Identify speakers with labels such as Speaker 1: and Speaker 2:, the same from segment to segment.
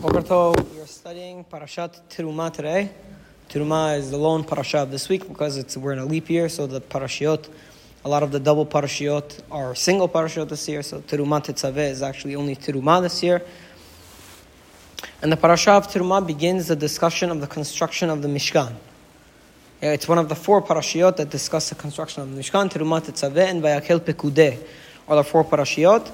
Speaker 1: Boker we are studying Parashat Teruma today. Teruma is the lone parasha of this week because it's we're in a leap year, so the parashiot, a lot of the double parashiot are single parashiot this year. So Teruma Tetzaveh is actually only Teruma this year. And the parasha of Teruma begins the discussion of the construction of the Mishkan. It's one of the four parashiot that discuss the construction of the Mishkan. Teruma Tetzaveh and Vayakel Pekudeh are the four parashiot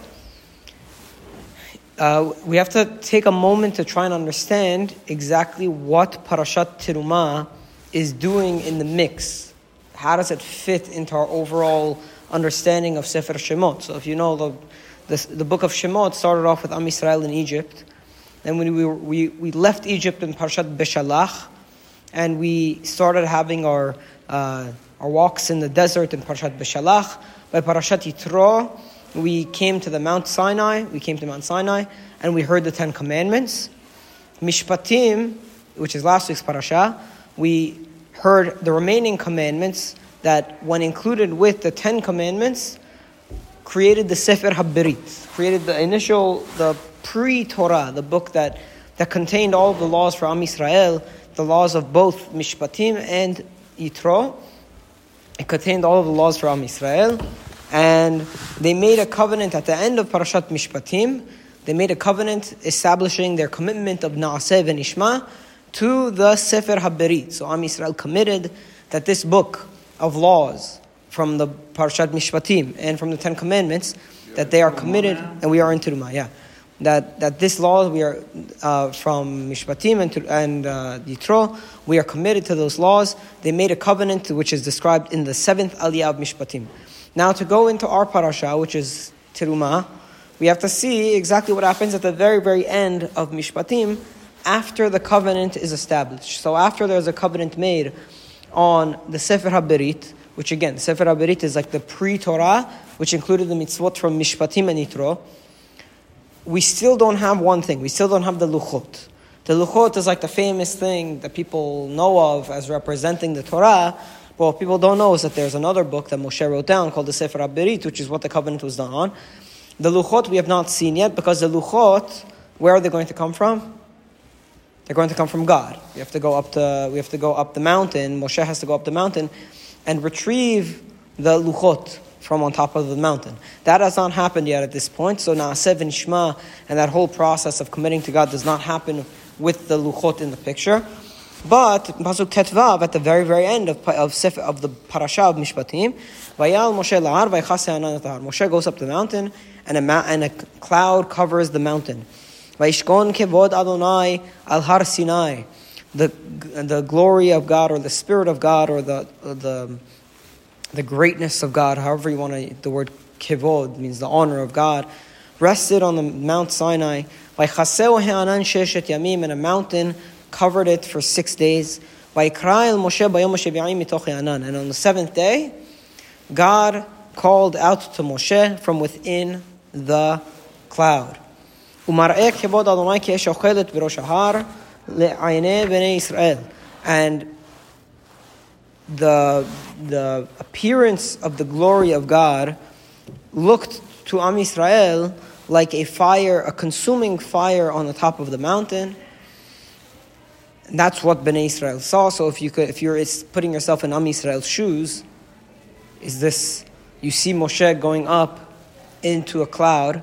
Speaker 1: uh, we have to take a moment to try and understand exactly what Parashat Teruma is doing in the mix. How does it fit into our overall understanding of Sefer Shemot? So, if you know, the, the, the book of Shemot started off with Am Yisrael in Egypt. Then when we, we, we left Egypt in Parashat Beshalach, and we started having our, uh, our walks in the desert in Parashat Beshalach. By Parashat Yitro, we came to the Mount Sinai, we came to Mount Sinai, and we heard the Ten Commandments. Mishpatim, which is last week's parasha, we heard the remaining commandments that, when included with the Ten Commandments, created the Sefer HaBerit, created the initial, the pre-Torah, the book that, that contained all the laws for Am Yisrael, the laws of both Mishpatim and Yitro. It contained all of the laws for Am Yisrael. And they made a covenant at the end of Parashat Mishpatim. They made a covenant establishing their commitment of Na'aseh and Ishma to the Sefer HaBerit. So Am Yisrael committed that this book of laws from the Parashat Mishpatim and from the Ten Commandments, that they are committed, and we are in Teruma, yeah. That, that this law, we are uh, from Mishpatim and, and uh, Yitro, we are committed to those laws. They made a covenant which is described in the seventh Aliyah of Mishpatim. Now, to go into our parasha, which is Teruma, we have to see exactly what happens at the very, very end of Mishpatim after the covenant is established. So, after there's a covenant made on the Sefer HaBerit, which again, Sefer HaBerit is like the pre Torah, which included the mitzvot from Mishpatim and Yitro, we still don't have one thing. We still don't have the Luchot. The Luchot is like the famous thing that people know of as representing the Torah, what people don't know is that there's another book that Moshe wrote down called the Sefer HaBerit, which is what the covenant was done on. The Luchot we have not seen yet because the Luchot, where are they going to come from? They're going to come from God. We have to go up the, we have to go up the mountain. Moshe has to go up the mountain and retrieve the Luchot from on top of the mountain. That has not happened yet at this point. So Na'aseh and Shema and that whole process of committing to God does not happen with the Luchot in the picture. But Pasuk Tetvav at the very very end of of, Sefer, of the parasha of Mishpatim, Vayal Moshe La'ar Moshe goes up the mountain and a, ma- and a cloud covers the mountain. Vayishkon kevod Adonai al Har Sinai. The, the glory of God or the spirit of God or the, the, the greatness of God, however you want to, the word kevod means the honor of God, rested on the Mount Sinai. Vaychaseu he'anan sheshet yamim in a mountain covered it for six days. And on the seventh day, God called out to Moshe from within the cloud. And the, the appearance of the glory of God looked to Am Yisrael like a fire, a consuming fire on the top of the mountain. And that's what Bnei Israel saw. So if you could, if you're putting yourself in Am Yisrael's shoes, is this you see Moshe going up into a cloud,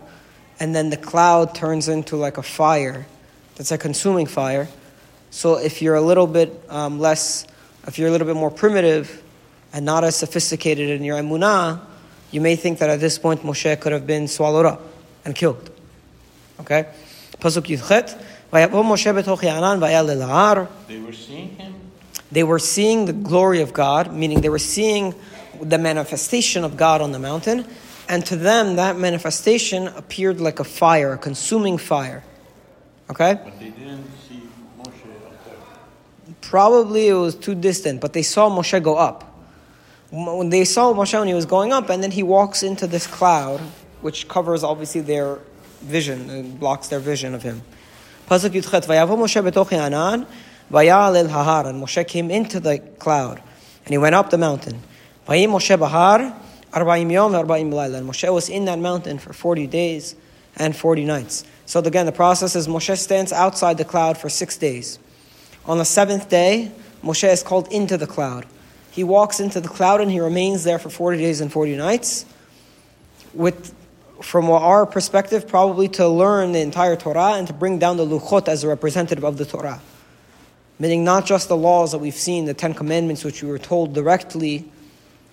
Speaker 1: and then the cloud turns into like a fire. That's a consuming fire. So if you're a little bit um, less, if you're a little bit more primitive and not as sophisticated in your emunah, you may think that at this point Moshe could have been swallowed up and killed. Okay? Pasuk Yudchet.
Speaker 2: They were seeing him?
Speaker 1: They were seeing the glory of God, meaning they were seeing the manifestation of God on the mountain, and to them that manifestation appeared like a fire, a consuming fire. Okay?
Speaker 2: But they didn't see Moshe up there.
Speaker 1: Probably it was too distant, but they saw Moshe go up. When they saw Moshe when he was going up, and then he walks into this cloud, which covers obviously their vision, and blocks their vision of him. Pasuk Yudchet, Vayavo Moshe betoch Anan, Vayal el Hahar, and Moshe came into the cloud, and he went up the mountain. Vayim Moshe Bahar, Arba'im Yom, Arba'im Laila, and Moshe was in that mountain for 40 days and 40 nights. So again, the process is Moshe stands outside the cloud for six days. On the seventh day, Moshe is called into the cloud. He walks into the cloud and he remains there for 40 days and 40 nights. With, from our perspective, probably to learn the entire Torah and to bring down the Luchot as a representative of the Torah. Meaning not just the laws that we've seen, the Ten Commandments, which we were told directly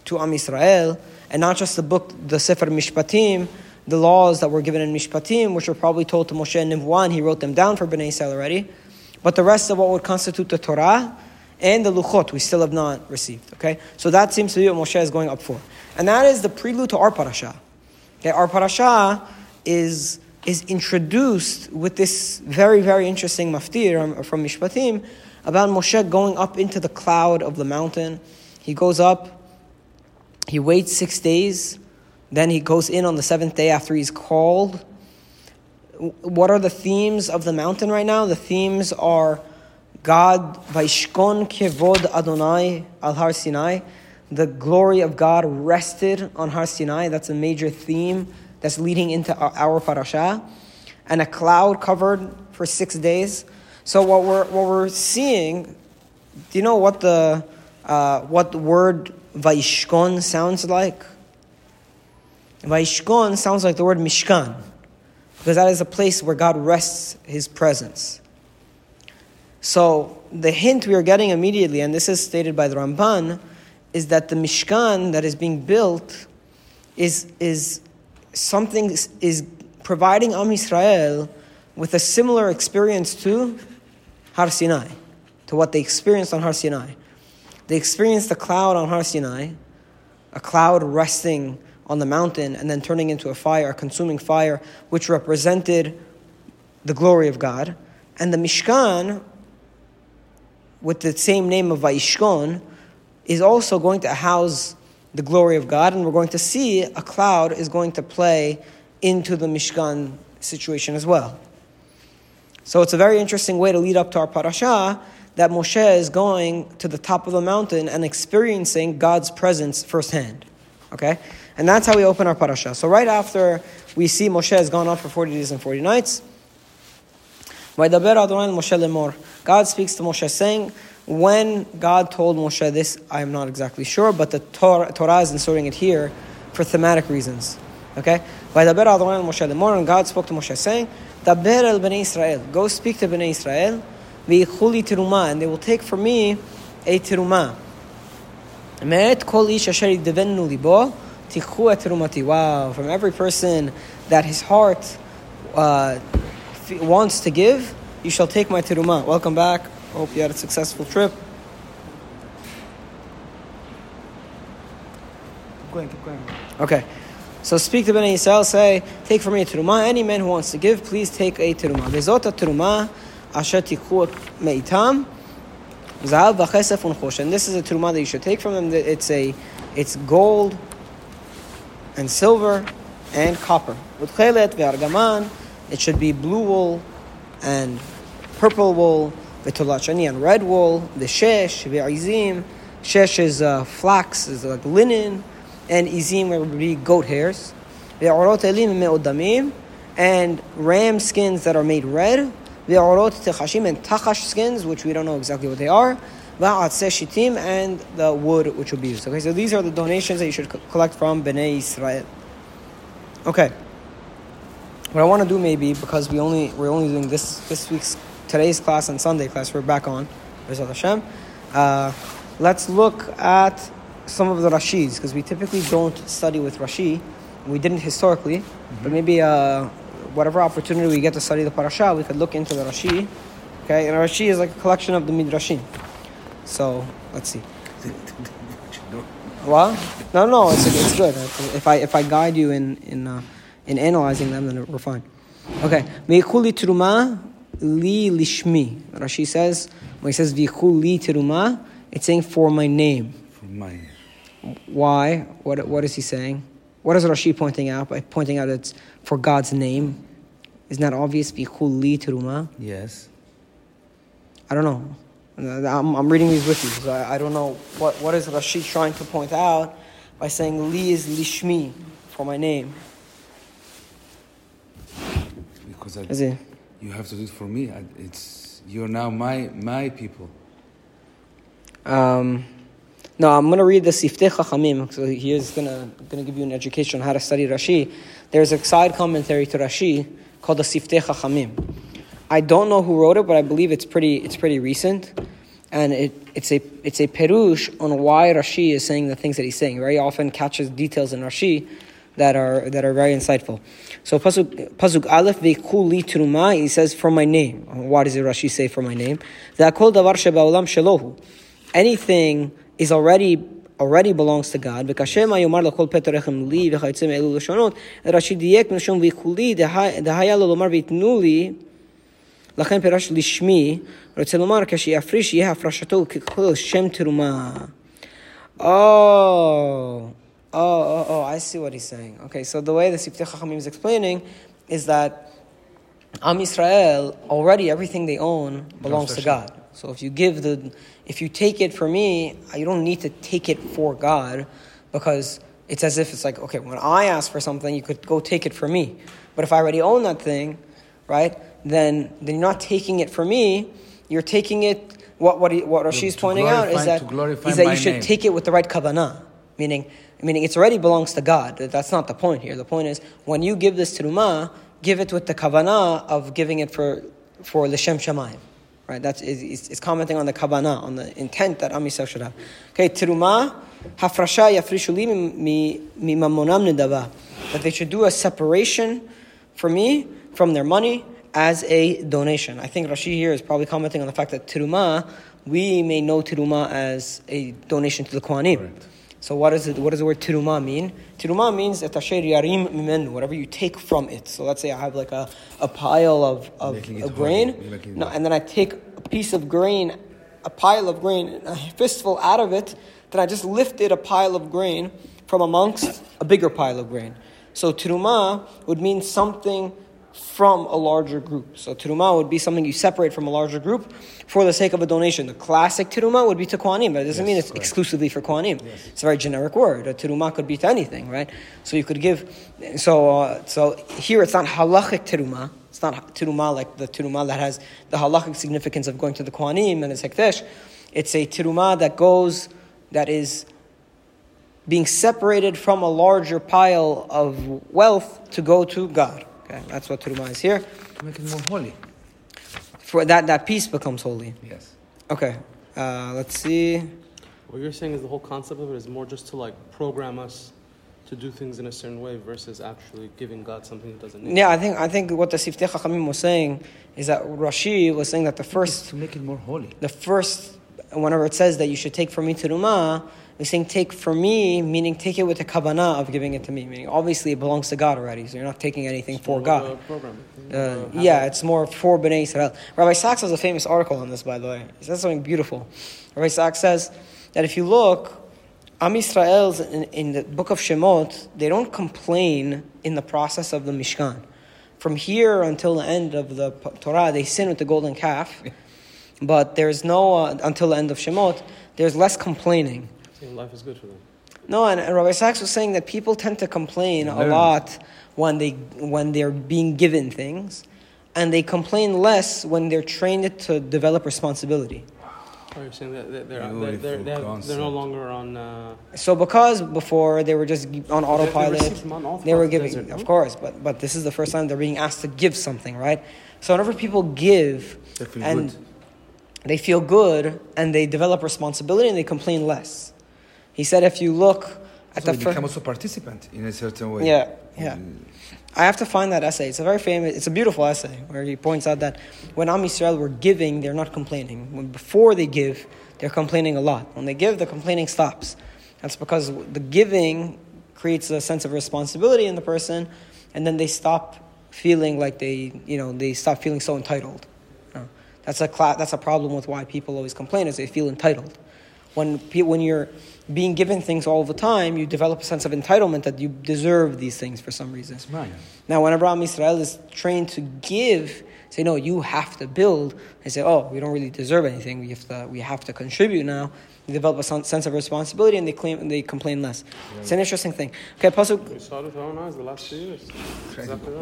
Speaker 1: to Am Yisrael, and not just the book, the Sefer Mishpatim, the laws that were given in Mishpatim, which were probably told to Moshe and Nivwan, he wrote them down for Bnei Israel already. But the rest of what would constitute the Torah and the Luchot, we still have not received. Okay? So that seems to be what Moshe is going up for. And that is the prelude to our parasha. Okay, our parasha is, is introduced with this very, very interesting maftir from Mishpatim about Moshe going up into the cloud of the mountain. He goes up, he waits six days, then he goes in on the seventh day after he's called. What are the themes of the mountain right now? The themes are God, Vaishkon Kevod Adonai al Har Sinai. The glory of God rested on Har Sinai. That's a major theme that's leading into our, parasha. And a cloud covered for six days. So what we're, what we're seeing, do you know what the, uh, what the word Vaishkon sounds like? Vaishkon sounds like the word Mishkan, because that is a place where God rests his presence. So the hint we are getting immediately, and this is stated by the Ramban, is that the Mishkan that is being built is, is something is providing Am Yisrael with a similar experience to Har Sinai, to what they experienced on Har Sinai. They experienced the cloud on Har Sinai, a cloud resting on the mountain and then turning into a fire, a consuming fire, which represented the glory of God. And the Mishkan, with the same name of Vaishkon, is also going to house the glory of God, and we're going to see a cloud is going to play into the Mishkan situation as well. So it's a very interesting way to lead up to our parasha that Moshe is going to the top of the mountain and experiencing God's presence firsthand. Okay? And that's how we open our parasha. So right after we see Moshe has gone up for 40 days and 40 nights, God speaks to Moshe saying, when God told Moshe this, I am not exactly sure, but the Torah, Torah is inserting it here for thematic reasons. Okay? And God spoke to Moshe saying, el bnei Israel. Go speak to bnei Israel. V'yichuli tiruma. And they will take for me a ish asher yidevenu libo. Tichu et tirumati. Wow. From every person that his heart uh, wants to give, you shall take my tiruma. Welcome back. Hope you had a successful trip. Keep going, keep going. Okay. So speak to Bnei Yisrael, say, take from me a teruma. Any man who wants to give, please take a teruma. Vezot teruma asher tikhu meitam. Zahav v'chesef unchosh. And this is a teruma that you should take from them. It's a, it's gold and silver and copper. Utchelet ve'argaman. It should be blue wool and purple wool. V'tolachani and red wool. The shesh ve'izim. Shesh is uh, flax, is like linen and izim would be goat hairs. And ram skins that are made red. And tachash skins, which we don't know exactly what they are. And the wood which will be used. Okay, so these are the donations that you should collect from Bnei Israel. Okay. What I want to do maybe, because we only we're only doing this this week's today's class and Sunday class, we're back on. Hashem. Uh, let's look at some of the Rashis, because we typically don't study with Rashi. We didn't historically, mm-hmm. but maybe uh, whatever opportunity we get to study the parasha, we could look into the Rashi. Okay, and Rashi is like a collection of the Midrashim. So let's see. What? No, no, it's, it's good. If I if I guide you in in uh, in analyzing them, then we're fine. Okay, veikuli teruma li lishmi. Rashi says when he says veikuli teruma, it's saying for my name.
Speaker 3: For my
Speaker 1: why? What, what is he saying? What is Rashi pointing out by pointing out it's for God's name? Isn't that obvious? teruma.
Speaker 3: Yes.
Speaker 1: I don't know. I'm, I'm reading these with you, so I, I don't know what, what is Rashi trying to point out by saying li is lishmi for my name.
Speaker 3: because I,
Speaker 1: Is it?
Speaker 3: You have to do it for me. It's you're now my my people.
Speaker 1: Um, no, I'm going to read the Siftei Chachamim. So here's going to going to give you an education on how to study Rashi. There's a side commentary to Rashi called the Siftei Chachamim. I don't know who wrote it, but I believe it's pretty it's pretty recent, and it, it's a it's a perush on why Rashi is saying the things that he's saying. Very often catches details in Rashi that are that are very insightful. So pasuk pasuk aleph ve'kuli truma. He says for my name. Why does it Rashi say for my name? Ve'akol davar shebaolam shelohu. Anything is already already belongs to God. וכשם יאמר לכל פטר רחם לי וכיוצא מאלו לשונות, רש"י דייק מלשון ויכולי דהיה לו לומר ויתנו לי, לכן פירש לשמי, רוצה לומר כשיפריש יהיה הפרשתו ככל שם תרומה. Oh, oh, oh, oh, I see what he's saying. Okay, so the way the Siftei Chachamim is explaining is that Am Yisrael, already everything they own belongs to God. So if you give the, if you take it for me, you don't need to take it for God because it's as if it's like, okay, when I ask for something, you could go take it for me. But if I already own that thing, right, then, then you're not taking it for me, you're taking it, what, what, what Rashi's pointing out is
Speaker 3: that, is
Speaker 1: that,
Speaker 3: to glorify
Speaker 1: is that
Speaker 3: my
Speaker 1: you should
Speaker 3: name.
Speaker 1: take it with the right kavanah. Meaning, meaning it already belongs to God. That's not the point here. The point is, when you give this terumah, give it with the kavanah of giving it for, for L'Shem Shamayim. Right? That's, it's, it's commenting on the kavanah, on the intent that Am Yisrael should have. Okay, terumah, hafrasha yafrishu li mi- mamonam nedava. That they should do a separation for me from their money as a donation. I think Rashi here is probably commenting on the fact that terumah, we may know terumah as a donation to the Kohanim.
Speaker 3: Correct.
Speaker 1: So what does it? What does the word tiruma mean? Tiruma means etasher yarim mimenu, whatever you take from it. So let's say I have like a, a pile of, of,
Speaker 3: Making it
Speaker 1: of
Speaker 3: holy.
Speaker 1: grain,
Speaker 3: You're making it
Speaker 1: no, and then I take a piece of grain, a pile of grain, a fistful out of it. Then I just lifted a pile of grain from amongst a bigger pile of grain. So tiruma would mean something from a larger group. So tiruma would be something you separate from a larger group for the sake of a donation. The classic tiruma would be to Kohanim, but it doesn't
Speaker 3: Yes,
Speaker 1: mean it's
Speaker 3: correct.
Speaker 1: exclusively for Kohanim. It's a very generic word. A tiruma could be to anything, right? So you could give. So uh, so here it's not halachic tiruma. It's not tiruma like the tiruma that has the halachic significance of going to the Kohanim and it's hekdesh. It's a tiruma that goes that is being separated from a larger pile of wealth to go to God. Okay, that's what Turuma is here.
Speaker 3: To make it more holy.
Speaker 1: For that, that piece becomes holy.
Speaker 3: Yes.
Speaker 1: Okay, uh, let's see.
Speaker 4: What you're saying is the whole concept of it is more just to like program us to do things in a certain way versus actually giving God something that doesn't need.
Speaker 1: Yeah, I think I think what the Siftei Chachamim was saying is that Rashi was saying that the first,
Speaker 3: to make it more holy.
Speaker 1: the first, whenever it says that you should take from me Turuma, it's saying take for me, meaning take it with the kavanah of giving it to me. Meaning obviously it belongs to God already, so you're not taking anything
Speaker 4: It's
Speaker 1: for God.
Speaker 4: of a program.
Speaker 1: Uh, yeah, it's more for Bnei Israel. Rabbi Sacks has a famous article on this, by the way. He says something beautiful. Rabbi Sacks says that if you look, Am Yisrael's in, in the book of Shemot, they don't complain in the process of the Mishkan. From here until the end of the Torah, they sin with the golden calf, but there's no, uh, until the end of Shemot, there's less complaining.
Speaker 4: Saying life is good for them.
Speaker 1: No, and, and Rabbi Sacks was saying that people tend to complain a lot when they when they're being given things, and they complain less when they're trained to develop responsibility.
Speaker 4: Oh, you're saying that they're, they're, they're,
Speaker 3: Beautiful
Speaker 4: they're, they're, they're no longer on. Uh,
Speaker 1: So because before they were just on autopilot,
Speaker 4: received them on
Speaker 1: they were giving,
Speaker 4: desert,
Speaker 1: of course, but but this is the first time they're being asked to give something, right? So whenever people give,
Speaker 3: They feel
Speaker 1: and
Speaker 3: good.
Speaker 1: they feel good and they develop responsibility and they complain less. He said, if you look at
Speaker 3: So
Speaker 1: the
Speaker 3: you become also participant in a certain way.
Speaker 1: Yeah, yeah. I have to find that essay. It's a very famous, it's a beautiful essay where he points out that when Am Yisrael were giving, they're not complaining. When before they give, they're complaining a lot. When they give, the complaining stops. That's because the giving creates a sense of responsibility in the person, and then they stop feeling like they, you know, they stop feeling so entitled. That's a cla- that's a problem with why people always complain is they feel entitled. When pe- when you're being given things all the time, you develop a sense of entitlement that you deserve these things for some reason.
Speaker 3: Mine.
Speaker 1: Now, whenever Am Israel is trained to give, say, no, you have to build, they say, oh, we don't really deserve anything. We have to, we have to contribute now. They develop a sen- sense of responsibility and they claim they complain less. It's an interesting thing. Okay, Pasuk.
Speaker 4: we saw it with our own eyes the last few years. Exactly.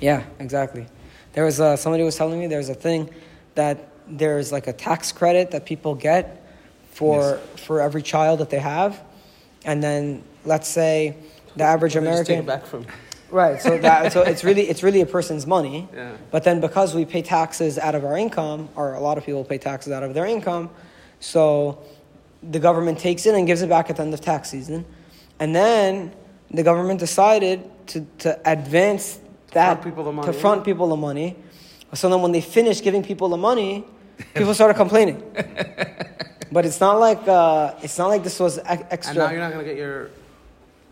Speaker 1: Yeah, exactly. There was uh, somebody was telling me there's a thing that there's like a tax credit that people get for for every child that they have, and then let's say the average
Speaker 4: They just take
Speaker 1: American
Speaker 4: it back from.
Speaker 1: right. So that so it's really it's really a person's money.
Speaker 4: Yeah.
Speaker 1: But then because we pay taxes out of our income, or a lot of people pay taxes out of their income, so the government takes it and gives it back at the end of tax season. And then the government decided to, to advance that
Speaker 4: front people the
Speaker 1: to
Speaker 4: money.
Speaker 1: front people the money. So then when they finished giving people the money, people started complaining. but it's not like uh, it's not like this was e-
Speaker 4: And
Speaker 1: extra.
Speaker 4: now you're not gonna get your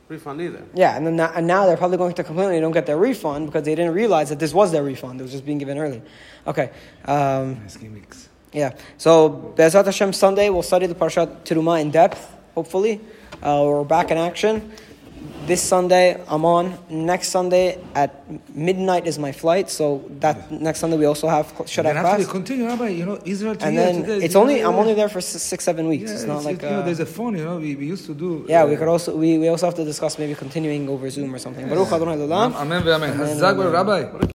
Speaker 4: refund either.
Speaker 1: Yeah, and then now, and now they're probably going to complain they don't get their refund because they didn't realize that this was their refund. It was just being given early. Okay. Um,
Speaker 3: Nice gimmicks.
Speaker 1: yeah. So Bezat Hashem Sunday we'll study the Parashat Teruma in depth. Hopefully, uh, we're back in action. This Sunday I'm on. Next Sunday at midnight is my flight. So that next Sunday we also have should
Speaker 3: then
Speaker 1: have
Speaker 3: after continue, Rabbi, you know, Israel
Speaker 1: And then
Speaker 3: today,
Speaker 1: it's only
Speaker 3: know,
Speaker 1: I'm only there for six seven weeks.
Speaker 3: Yeah,
Speaker 1: it's not like
Speaker 3: you know,
Speaker 1: uh,
Speaker 3: there's a phone. You know, we, we used to do.
Speaker 1: yeah.
Speaker 3: uh,
Speaker 1: We could also we, we also have to discuss maybe continuing over Zoom or something. Baruch Adonai L'olam.
Speaker 3: Amen, amen.
Speaker 1: And
Speaker 3: Hazak,
Speaker 1: uh,
Speaker 3: Rabbi.